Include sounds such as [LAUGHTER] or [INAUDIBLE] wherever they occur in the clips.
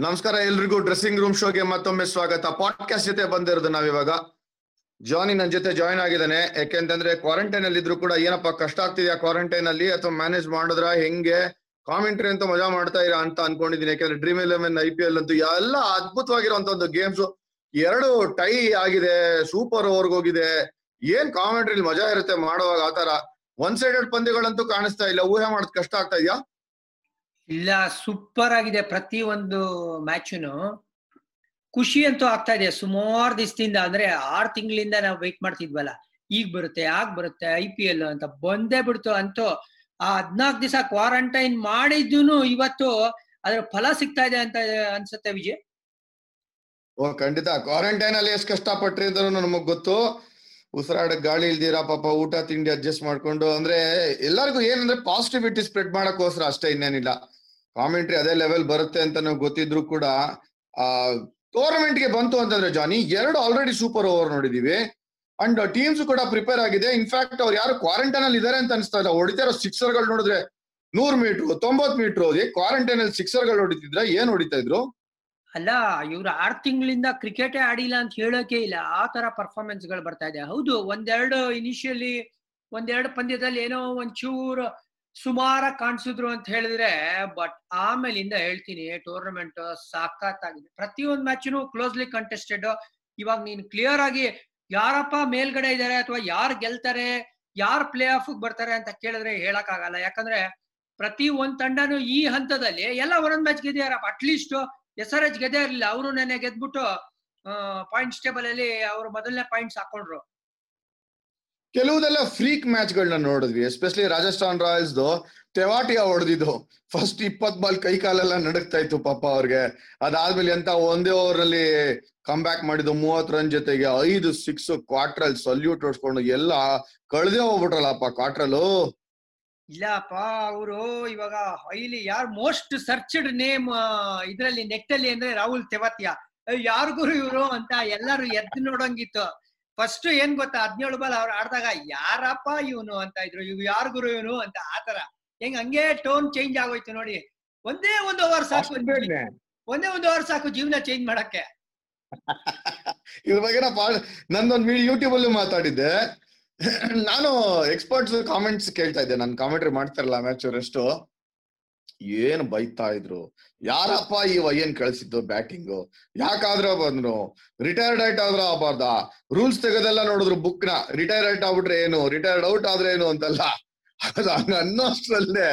ನಮಸ್ಕಾರ, ಎಲ್ರಿಗೂ dressing room ಶೋಗೆ ಮತ್ತೊಮ್ಮೆ ಸ್ವಾಗತ. ಪಾಡ್ಕಾಸ್ಟ್ ಜೊತೆ ಬಂದಿರೋದು ನಾವಿವಾಗ. ಜಾನಿ ನನ್ನ ಜೊತೆ ಜಾಯಿನ್ ಆಗಿದ್ದಾನೆ. ಯಾಕೆಂತಂದ್ರೆ ಕ್ವಾರಂಟೈನ್ ಅಲ್ಲಿ ಇದ್ರು ಕೂಡ ಏನಪ್ಪ, ಕಷ್ಟ ಆಗ್ತಿದ್ಯಾ ಕ್ವಾರಂಟೈನ್ ಅಲ್ಲಿ? ಅಥವಾ ಮ್ಯಾನೇಜ್ ಮಾಡಿದ್ರ? ಹೆಂಗೆ? ಕಾಮೆಂಟ್ರಿ ಅಂತ ಮಜಾ ಮಾಡ್ತಾ ಇರ ಅಂತ ಅನ್ಕೊಂಡಿದ್ದೀನಿ. ಯಾಕಂದ್ರೆ Dream Eleven I P L ಅಂತೂ ಎಲ್ಲ ಅದ್ಭುತವಾಗಿರುವಂತ ಒಂದು ಗೇಮ್ಸ್ ಎರಡು ಟೈ ಆಗಿದೆ. ಸೂಪರ್ ಓವರ್ಗ್ ಹೋಗಿದೆ. ಏನ್ ಕಾಮೆಂಟ್ರಿ ಮಜಾ ಇರುತ್ತೆ? ಮಾಡುವಾಗ ಆತರ ಒನ್ ಸೈಡೆಡ್ ಪಂದ್ಯಗಳಂತೂ ಕಾಣಿಸ್ತಾ ಇಲ್ಲ. ಊಹೆ ಮಾಡೋದ್ ಕಷ್ಟ ಆಗ್ತಾ ಇದೆಯಾ? ಇಲ್ಲ ಸೂಪರ್ ಆಗಿದೆ ಪ್ರತಿ ಒಂದು ಮ್ಯಾಚುನು ಖುಷಿ ಅಂತೂ ಆಗ್ತಾ ಇದೆ. ಸುಮಾರು ದಿವಸದಿಂದ, ಅಂದ್ರೆ ಆರು ತಿಂಗಳಿಂದ ನಾವು ವೆಯ್ಟ್ ಮಾಡ್ತಿದ್ವಲ್ಲ, ಈಗ ಬರುತ್ತೆ, ಆಗ ಬರುತ್ತೆ ಐ ಪಿ ಎಲ್ ಅಂತ ಬಂದೇ ಬಿಡ್ತು ಅಂತೂ. ಆ ಹದ್ನಾಲ್ಕು ದಿವಸ ಕ್ವಾರಂಟೈನ್ ಮಾಡಿದ್ದು ಇವತ್ತು ಅದ್ರ ಫಲ ಸಿಗ್ತಾ ಇದೆ ಅಂತ ಅನ್ಸುತ್ತೆ ವಿಜಯ್? ಓ, ಖಂಡಿತ. ಕ್ವಾರಂಟೈನ್ ಅಲ್ಲಿ ಎಷ್ಟು ಕಷ್ಟಪಟ್ರಿ ಅಂತ ನಮಗ್ ಗೊತ್ತು. ಉಸಿರಾಡಕ್ ಗಾಳಿ ಇಲ್ದಿರಾ ಪಾಪ ಊಟ, ತಿಂಡಿ ಅಡ್ಜಸ್ಟ್ ಮಾಡ್ಕೊಂಡು, ಅಂದ್ರೆ ಎಲ್ಲರಿಗೂ ಏನಂದ್ರೆ ಪಾಸಿಟಿವಿಟಿ ಸ್ಪ್ರೆಡ್ ಮಾಡಕ್ಕೋಸ್ಕರ ಅಷ್ಟೇ ಇನ್ನೇನಿಲ್ಲ. ಕಾಮೆಂಟ್ರಿ ಅದೇ ಲೆವೆಲ್ ಬರುತ್ತೆ ಅಂತ ನಾವು ಗೊತ್ತಿದ್ರು ಕೂಡ, ಆ ಟೂರ್ನಮೆಂಟ್ಗೆ ಬಂತು ಅಂತಂದ್ರೆ ಜಾನಿ, ಎರಡು ಆಲ್ರೆಡಿ ಸೂಪರ್ ಓವರ್ ನೋಡಿದೀವಿ. ಅಂಡ್ ಟೀಮ್ಸ್ ಕೂಡ ಪ್ರಿಪೇರ್ ಆಗಿದೆ. ಇನ್ಫ್ಯಾಕ್ಟ್ ಅವ್ರು ಯಾರು ಕ್ವಾರಂಟೈನ್ ಅಲ್ಲಿ ಇದಾರೆ ಅಂತ ಅನಿಸ್ತಾ ಇಲ್ಲ. ಹೊಡಿತಾ ಇರೋ ಸಿಕ್ಸರ್ಗಳು ನೋಡಿದ್ರೆ ನೂರ್ ಮೀಟರ್ ತೊಂಬತ್ ಮೀಟರ್ ಕ್ವಾರಂಟೈನ್ ಅಲ್ಲಿ ಸಿಕ್ಸರ್ಗಳು ಹೊಡಿತಿದ್ರ? ಏನ್ ಹೊಡಿತಾ ಇದ್ರು? ಅಲ್ಲ, ಇವ್ರು ಆರ್ ತಿಂಗಳಿಂದ ಕ್ರಿಕೆಟೇ ಆಡಿಲ್ಲ ಅಂತ ಹೇಳೋಕೆ ಇಲ್ಲ. ಆ ತರ ಪರ್ಫಾರ್ಮೆನ್ಸ್ಗಳು ಬರ್ತಾ ಇದೆ. ಹೌದು, ಒಂದೆರಡು ಇನಿಷಿಯಲಿ ಒಂದೆರಡು ಪಂದ್ಯದಲ್ಲಿ ಏನೋ ಒಂಚೂರು ಸುಮಾರ ಕಾಣಿಸಿದ್ರು ಅಂತ ಹೇಳಿದ್ರೆ ಬಟ್ ಆಮೇಲಿಂದ ಹೇಳ್ತೀನಿ ಟೂರ್ನಮೆಂಟ್ ಸಾಕತ್ತಾಗಿದೆ ಪ್ರತಿಯೊಂದು ಮ್ಯಾಚ್ನು ಕ್ಲೋಸ್ಲಿ ಕಂಟೆಸ್ಟೆಡ್ ಇವಾಗ ನೀನು ಕ್ಲಿಯರ್ ಆಗಿ ಯಾರಪ್ಪ ಮೇಲ್ಗಡೆ ಇದ್ದಾರೆ ಅಥವಾ ಯಾರು ಗೆಲ್ತಾರೆ, ಯಾರು ಪ್ಲೇ ಆಫ್ ಬರ್ತಾರೆ ಅಂತ ಕೇಳಿದ್ರೆ ಹೇಳಕ್ ಆಗಲ್ಲ ಯಾಕಂದ್ರೆ ಪ್ರತಿ ಒಂದ್ ತಂಡನು ಈ ಹಂತದಲ್ಲಿ ಎಲ್ಲ ಒಂದೊಂದ್ match ಗೆದ್ದಿಯಾರಪ್ಪ at least S R H ಗೆದ್ದೇ ಇರಲಿಲ್ಲ. ಅವರು ನೆನೆ ಗೆದ್ಬಿಟ್ಟು ಪಾಯಿಂಟ್ಸ್ ಟೇಬಲ್ ಅಲ್ಲಿ ಅವರು ಮೊದಲನೇ ಪಾಯಿಂಟ್ಸ್ ಹಾಕೊಂಡ್ರು. ಕೆಲವುದೆಲ್ಲ ಫ್ರೀಕ್ ಮ್ಯಾಚ್ ಗಳನ್ನ ನೋಡಿದ್ವಿ ಎಸ್ಪೆಷಲಿ ರಾಜಸ್ಥಾನ್ ರಾಯಲ್ಸ್ ತೆವಾಟಿಯ ಹೊಡೆದಿದ್ದು. ಫಸ್ಟ್ ಇಪ್ಪತ್ ಬಾಲ್ ಕೈ ಕಾಲೆಲ್ಲ ನಡಕ್ತಾ ಇತ್ತು ಪಾಪ ಅವ್ರಿಗೆ. ಅದಾದ್ಮೇಲೆ ಎಂತ ಒಂದೇ ಓವರ್ ಅಲ್ಲಿ ಕಮ್ ಬ್ಯಾಕ್ ಮಾಡಿದ್ದು ಮೂವತ್ ರನ್ ಜೊತೆಗೆ ಐದು ಸಿಕ್ಸ್ ಕ್ವಾರ್ಟರ್ ಅಲ್ಲಿ ಸಲ್ಯೂಟ್ ಹೊಡ್ಸ್ಕೊಂಡು ಎಲ್ಲ ಕಳ್ದೇ ಹೋಗ್ಬಿಟ್ರಲ್ಲಪ್ಪ ಕ್ವಾರ್ಟ್ರಲ್ಲು ಇಲ್ಲಪ್ಪ, ಅವರು ಇವಾಗ ಹೈಲಿ ಯಾರ್ ಮೋಸ್ಟ್ ಸರ್ಚ್ಡ್ ನೇಮ್ ಇದ್ರಲ್ಲಿ ನೆಟ್ ಅಲ್ಲಿ ಅಂದ್ರೆ ರಾಹುಲ್ ತೆವಾತಿಯಾ ಯಾರಿಗೂ ಇವರು ಅಂತ ಎಲ್ಲರೂ ಎದ್ದು ನೋಡಂಗಿತ್ತು. ಫಸ್ಟ್ ಏನ್ ಗೊತ್ತಾ? ಹದಿನೇಳು ಬಾಲ್ ಅವ್ರು ಆಡ್ದಾಗ ಯಾರಪ್ಪ ಇವನು? ಅಂತ ಇದ್ರು. ಇವ್ ಯಾರ್ ಗುರು ಇವನು? ಅಂತ ಆತರ ಹೆಂಗ್ ಹಂಗೆ ಟೋನ್ ಚೇಂಜ್ ಆಗೋಯ್ತು ನೋಡಿ. ಒಂದೇ ಒಂದು ಓವರ್ ಸಾಕು ಒಂದೇ ಒಂದು ಓವರ್ ಸಾಕು ಜೀವನ ಚೇಂಜ್ ಮಾಡಕ್ಕೆ. [LAUGHS] ಇದ್ರ ಬಗ್ಗೆ ನಂದೊಂದು ನಂದೊಂದ್ ವಿಡಿಯೋ ಯೂಟ್ಯೂಬ್ ಅಲ್ಲಿ ಮಾತಾಡಿದ್ದೆ. [CLEARS THROAT] ನಾನು ಎಕ್ಸ್ಪರ್ಟ್ಸ್ ಕಾಮೆಂಟ್ಸ್ ಕೇಳ್ತಾ ಇದ್ದೆ. ನಾನು ಕಾಮೆಂಟ್ರಿ ಮಾಡ್ತಾರಲ್ಲ ಮ್ಯಾಚ್ ರೆಸ್ಟ್ ಏನ್ ಬೈತಾ ಇದ್ರು? ಯಾರಪ್ಪ ಈ ಏನ್ ಕಳ್ಸಿದ್ದು ಬ್ಯಾಟಿಂಗು? ಯಾಕಾದ್ರೂ ಬಂದ್ರು? ರಿಟೈರ್ಡ್ ಔಟ್ ಆದ್ರೂ ಆಗಬಾರ್ದ? ರೂಲ್ಸ್ ತೆಗೆದೆಲ್ಲ ನೋಡಿದ್ರು ಬುಕ್ನ. ರಿಟೈರ್ಡ್ ಔಟ್ ಆಗ್ಬಿಟ್ರೆ ಏನು? ರಿಟೈರ್ಡ್ ಔಟ್ ಆದ್ರೆ ಏನು ಅಂತಲ್ಲ? ಹಂಗ ಅನ್ನೋಷ್ಟ್ರಲ್ಲೇ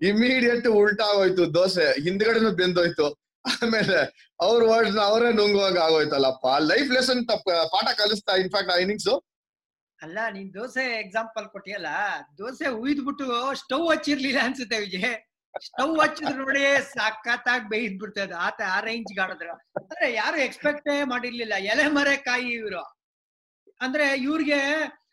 ಇಮಿಡಿಯೇಟ್ ಉಲ್ಟಾ ಆಗೋಯ್ತು ದೋಸೆ. ಹಿಂದ್ಗಡೆನು ಬೆಂದೋಯ್ತು. ಆಮೇಲೆ ಅವ್ರ ವರ್ಡ್ಸ್ ಅವರೇ ನುಂಗುವಾಗ ಆಗೋಯ್ತಲ್ಲಪ್ಪ. ಲೈಫ್ ಲೆಸನ್ ಪಾಠ ಕಲಿಸ್ತಾ ಇನ್ಫ್ಯಾಕ್ಟ್ ಆ ಇನ್ನಿಂಗ್ಸ್ ಅಲ್ಲ, ನೀನ್ ದೋಸೆ ಎಕ್ಸಾಂಪಲ್ ಕೊಟ್ಟಿಯಲ್ಲ? ದೋಸೆ ಉಯ್ದ್ಬಿಟ್ಟು ಸ್ಟವ್ ಹಚ್ಚಿರ್ಲಿಲ್ಲ ಅನ್ಸುತ್ತೆ ವಿಜಯ್ ಸ್ಟವ್ ಹಚ್ಚಿದ್ರು ನೋಡಿ ಸಖತ್ತಾಗಿ ಬೇಯಿದ್ ಬಿಡ್ತದ ಆತ ಆ ರೇಂಜ್ ಆಡಿದ್ರು. ಅಂದ್ರೆ ಯಾರು ಎಕ್ಸ್ಪೆಕ್ಟ್ ಮಾಡಿರ್ಲಿಲ್ಲ. ಎಲೆ ಮರೆ ಕಾಯಿ ಇವ್ರು. ಅಂದ್ರೆ ಇವ್ರಿಗೆ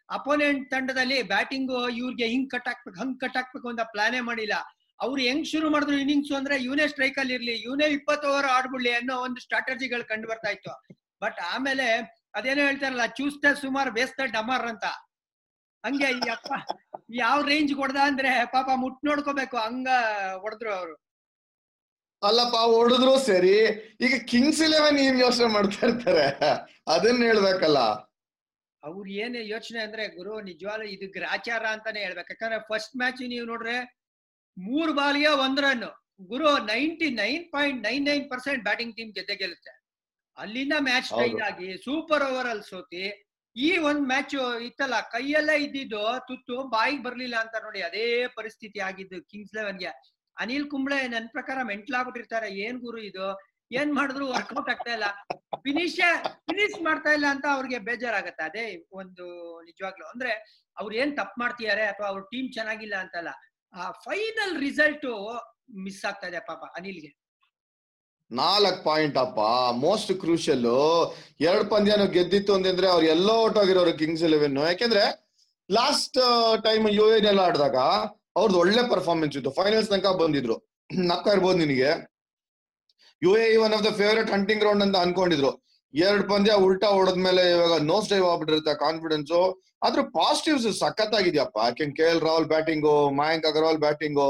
ಅಪೋನೆಂಟ್ ತಂಡದಲ್ಲಿ ಬ್ಯಾಟಿಂಗ್ ಇವ್ರಿಗೆ ಹಿಂಗ್ ಕಟ್ ಹಾಕ್ಬೇಕು, ಹಂಗ್ ಕಟ್ ಹಾಕ್ಬೇಕು ಅಂತ ಪ್ಲಾನೇ ಮಾಡಿಲ್ಲ. ಅವ್ರು ಹೆಂಗ್ ಶುರು ಮಾಡಿದ್ರು ಇನ್ನಿಂಗ್ಸ್ ಅಂದ್ರೆ ಇವನೇ ಸ್ಟ್ರೈಕ್ ಅಲ್ಲಿ ಇರ್ಲಿ, ಇವನೇ ಇಪ್ಪತ್ತು ಓವರ್ ಆಡ್ಬಿಡ್ಲಿ ಅನ್ನೋ ಒಂದು ಸ್ಟ್ರಾಟಜಿಗಳು ಕಂಡು ಬರ್ತಾ ಇತ್ತು. ಬಟ್ ಆಮೇಲೆ ಅದೇನೋ ಹೇಳ್ತಾರಲ್ಲ, ಚೂಸ್ತ ಸುಮಾರು, ಬೇಸ್ತ ಡಮರ್ ಅಂತ. ಹಂಗೆ ಈ ಅಪ್ಪ ಯಾವ ರೇಂಜ್ ಕೊಡ್ದ ಅಂದ್ರೆ ಪಾಪ ಮುಟ್ ನೋಡ್ಕೋಬೇಕು. ಹಂಗ ಹೊಡೆದ್ರು ಅವರು. ಅಲ್ಲಪ್ಪ ಹೊಡೆದ್ರು ಸರಿ. ಈಗ ಕಿಂಗ್ಸ್ ಇಲೆವೆನ್ ಏನ್ ಯೋಚನೆ ಮಾಡ್ತಾ ಇರ್ತಾರೆ? ಅದನ್ನ ಹೇಳ್ಬೇಕಲ್ಲ. ಅವ್ರ ಏನ್ ಯೋಚನೆ ಅಂದ್ರೆ ಗುರು ನಿಜವಾಗ್ಲೂ ಇದು ಗ್ರಾಚಾರ ಅಂತಾನೆ ಹೇಳ್ಬೇಕು. ಯಾಕಂದ್ರೆ ಫಸ್ಟ್ ಮ್ಯಾಚ್ ನೀವು ನೋಡ್ರೆ ಮೂರ್ ಬಾಲಿಯ ಒಂದ್ ರನ್ ಗುರು ninety nine point nine nine percent batting team ಗೆದ್ದೆ ಗೆಲ್ಲುತ್ತೆ. ಅಲ್ಲಿಂದ ಮ್ಯಾಚ್ ಆಗಿ ಸೂಪರ್ ಓವರ್ ಅಲ್ಲಿ ಸೋತಿ ಈ ಒಂದ್ ಮ್ಯಾಚ್ ಇತ್ತಲ್ಲ, ಕೈಯಲ್ಲೇ ಇದ್ದಿದ್ದು ತುತ್ತು, ಬಾಯಿಗೆ ಬರ್ಲಿಲ್ಲ ಅಂತ ನೋಡಿ ಅದೇ ಪರಿಸ್ಥಿತಿ ಆಗಿದ್ದು ಕಿಂಗ್ಸ್ ಲೆವೆನ್ಗೆ ಅನಿಲ್ ಕುಂಬ್ಳೆ ನನ್ ಪ್ರಕಾರ ಮೆಂಟ್ಲಾಗ್ಬಿಟ್ಟಿರ್ತಾರೆ ಏನ್ ಗುರು ಇದು? ಏನ್ ಮಾಡಿದ್ರು ವರ್ಕೌಟ್ ಆಗ್ತಾ ಇಲ್ಲ. ಫಿನಿಶ್ ಫಿನಿಶ್ ಮಾಡ್ತಾ ಇಲ್ಲ ಅಂತ ಅವ್ರಿಗೆ ಬೇಜಾರಾಗತ್ತೆ. ಅದೇ ಒಂದು ನಿಜವಾಗ್ಲು. ಅಂದ್ರೆ ಅವ್ರು ಏನ್ ತಪ್ಪು ಮಾಡ್ತಿದ್ದಾರೆ ಅಥವಾ ಅವ್ರ ಟೀಮ್ ಚೆನ್ನಾಗಿಲ್ಲ ಅಂತಲ್ಲ, ಆ ಫೈನಲ್ ರಿಸಲ್ಟ್ ಮಿಸ್ ಆಗ್ತಾ ಇದೆ ಪಾಪ ಅನಿಲ್ಗೆ. ನಾಲ್ಕ್ ಪಾಯಿಂಟ್ ಅಪ್ಪ. ಮೋಸ್ಟ್ ಕ್ರೂಷಿಯಲ್ ಎರಡ್ ಪಂದ್ಯನು ಗೆದ್ದಿತ್ತು ಅಂತಂದ್ರೆ ಅವ್ರು ಎಲ್ಲೋ ಔಟ್ ಆಗಿರೋರು ಕಿಂಗ್ಸ್ ಇಲೆವೆನ್ ಯಾಕೆಂದ್ರೆ ಲಾಸ್ಟ್ ಟೈಮ್ ಯು ಎನ್ ಎಲ್ಲ ಆಡಿದಾಗ ಅವ್ರದ್ದು ಒಳ್ಳೆ ಪರ್ಫಾರ್ಮೆನ್ಸ್ ಇತ್ತು. ಫೈನಲ್ಸ್ ತನಕ ಬಂದಿದ್ರು. ನಕ್ಕ ಇರ್ಬೋದು ನಿನಗೆ. You are one of the favourite hunting ground ಅಂತ ಅನ್ಕೊಂಡಿದ್ರು. ಎರಡ್ ಪಂದ್ಯ ಉಲ್ಟಾ ಹೊಡೆದ್ಮೇಲೆ ಇವಾಗ ನೋ ಸ್ಟೈವ್ ಆಗ್ಬಿಟ್ಟಿರುತ್ತೆ ಕಾನ್ಫಿಡೆನ್ಸ್ ಆದ್ರೂ ಪಾಸಿಟಿವ್ಸ್ ಸಖತ್ತಾಗಿದ್ಯಪ್ಪ. ಯಾಕೆ K L Rahul batting Mayank Agarwal batting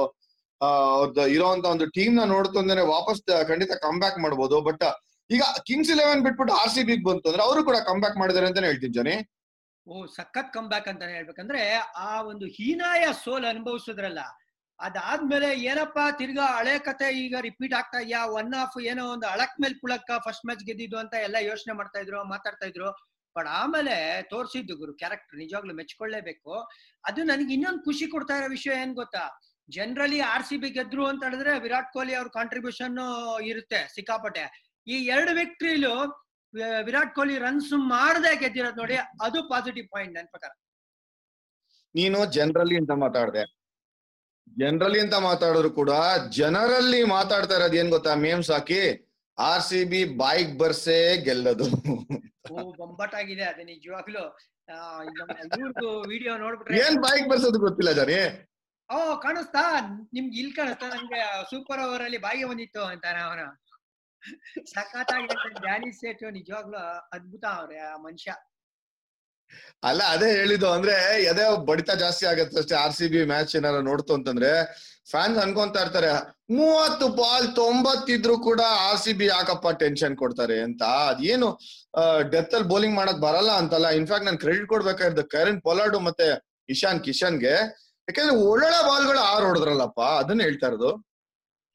ಅವ್ರದ್ದು ಇರೋಂತ ಒಂದು ಟೀಮ್ನ ನೋಡ್ತಂದ್ರೆ ವಾಪಸ್ ಖಂಡಿತ ಕಮ್ ಬ್ಯಾಕ್ ಮಾಡ್ಬೋದು ಬಟ್ ಈಗ ಕಿಂಗ್ಸ್ ಇಲೆವೆನ್ ಬಿಟ್ಬಿಟ್ಟು ಆರ್ ಸಿ ಬಿಗ್ ಬಂತು ಅಂದ್ರೆ ಅವರು ಕೂಡ ಕಮ್ ಬ್ಯಾಕ್ ಮಾಡಿದಾರೆ ಅಂತಾನೆ ಹೇಳ್ತೀನಿ ಜನಿ. ಓ, ಸಖತ್ ಕಮ್ ಬ್ಯಾಕ್ ಅಂತಾನೆ ಹೇಳ್ಬೇಕಂದ್ರೆ ಆ ಒಂದು ಹೀನಾಯ ಸೋಲ್ ಅನುಭವಿಸಿದ್ರಲ್ಲ, ಅದಾದ್ಮೇಲೆ ಏನಪ್ಪಾ ತಿರ್ಗಾ ಹಳೆ ಕತೆ ಈಗ ರಿಪೀಟ್ ಆಗ್ತಾ ಇದೆಯಾ? ಒನ್ ಆಫ್ ಏನೋ ಒಂದು ಅಳಕ್ ಮೇಲ್ ಪುಳಕ್ಕ ಫಸ್ಟ್ ಮ್ಯಾಚ್ ಗೆದ್ದಿದ್ದು ಅಂತ ಎಲ್ಲ ಯೋಚನೆ ಮಾಡ್ತಾ ಇದ್ರು, ಮಾತಾಡ್ತಾ ಇದ್ರು. ಬಟ್ ಆಮೇಲೆ ತೋರ್ಸಿದ್ದು ಗುರು ಕ್ಯಾರೆಕ್ಟರ್ ನಿಜವಾಗ್ಲೂ ಮೆಚ್ಕೊಳ್ಳೇಬೇಕು. ಅದು ನನಗೆ ಇನ್ನೊಂದು ಖುಷಿ ಕೊಡ್ತಾ ಇರೋ ವಿಷಯ ಏನ್ ಗೊತ್ತಾ? ಜನರಲಿ ಆರ್ ಸಿ ಬಿ ಗೆದ್ರು ಅಂತ ಹೇಳಿದ್ರೆ ವಿರಾಟ್ ಕೊಹ್ಲಿ ಅವ್ರ ಕಾಂಟ್ರಿಬ್ಯೂಷನ್ ಇರುತ್ತೆ ಸಿಕ್ಕಾಪಟ್ಟೆ. ಈ ಎರಡು ವಿಕ್ಟ್ರಿಲು ವಿರಾಟ್ ಕೊಹ್ಲಿ ರನ್ಸ್ ಮಾಡದೆ ಗೆದ್ದಿರೋದು ನೋಡಿ ಅದು ಪಾಸಿಟಿವ್ ಪಾಯಿಂಟ್ ನನ್ ಪ್ರಕಾರ. ನೀನು ಜನರಲಿ ಅಂತ ಮಾತಾಡಿದೆ. ಜನರಲಿ ಅಂತ ಮಾತಾಡಿದ್ರು ಕೂಡ ಜನರಲ್ಲಿ ಮಾತಾಡ್ತಾ ಇರೋದು ಏನ್ ಗೊತ್ತಾ ಮೇಮ್ಸ್ ಹಾಕಿ ಆರ್ ಸಿ ಬಿ ಬೈಕ್ ಬರ್ಸೇ ಗೆಲ್ಲದು. ಓ ಬೊಂಬಾಟಾಗಿದೆ ಅದೇ ನಿಜವಾಗ್ಲು. ಇವ್ರದ್ದು ವಿಡಿಯೋ ನೋಡ್ಬಿಟ್ರೆ ಏನ್ ಬೈಕ್ ಬರ್ಸೋದು ಗೊತ್ತಿಲ್ಲ ಜನಿ? ಓ, ಕಾಣಿಸ್ತಾ? ನಿಮ್ಗೆ ಇಲ್ಲಿ ಕಾಣಿಸ್ತಾ? ನಂಗೆ ಸೂಪರ್ ಓವರ್ ಅಲ್ಲಿ ಬಾಯಿ ಬಂದಿತ್ತು ಅಂತಾನೆ ಅವನ ಸಖತ್ತಾಗಿದೆ ಜಾನಿ ಸೇಟ್ ನಿಜವಾಗ್ಲೂ ಅದ್ಭುತ ಅವ್ರೆ, ಆ ಮನುಷ್ಯ. ಅಲ್ಲ, ಅದೇ ಹೇಳಿದ್ದು ಅಂದ್ರೆ, ಎದೆ ಬಡಿತ ಜಾಸ್ತಿ ಆಗತ್ತೆ ಅಷ್ಟೇ ಆರ್ ಸಿ ಬಿ ಮ್ಯಾಚ್ ಏನಾರ ನೋಡ್ತು ಅಂತಂದ್ರೆ ಫ್ಯಾನ್ಸ್ ಅನ್ಕೊಂತಾ ಇರ್ತಾರೆ, ಮೂವತ್ತು ಬಾಲ್ ತೊಂಬತ್ತಿದ್ರು ಕೂಡ ಆರ್ ಸಿ ಬಿ ಯಾಕಪ್ಪ ಟೆನ್ಷನ್ ಕೊಡ್ತಾರೆ ಅಂತ? ಅದೇನು ಡೆತ್ ಅಲ್ಲಿ ಬೌಲಿಂಗ್ ಮಾಡಕ್ ಬರಲ್ಲ ಅಂತಲ್ಲ? ಇನ್ಫ್ಯಾಕ್ಟ್ ನಾನು ಕ್ರೆಡಿಟ್ ಕೊಡ್ಬೇಕಾಗಿದ್ದು ಕರೆನ್ ಪೊಲಾರ್ಡು ಮತ್ತೆ ಇಶಾನ್ ಕಿಶನ್ಗೆ. ಯಾಕಂದ್ರೆ ಒಳ್ಳೊಳ್ಳೆ ಬಾಲ್ಗಳು ಆರ್ ಹೊಡೆದ್ರಲ್ಲಪ್ಪ ಅದನ್ನ ಹೇಳ್ತಾ ಇರೋದು.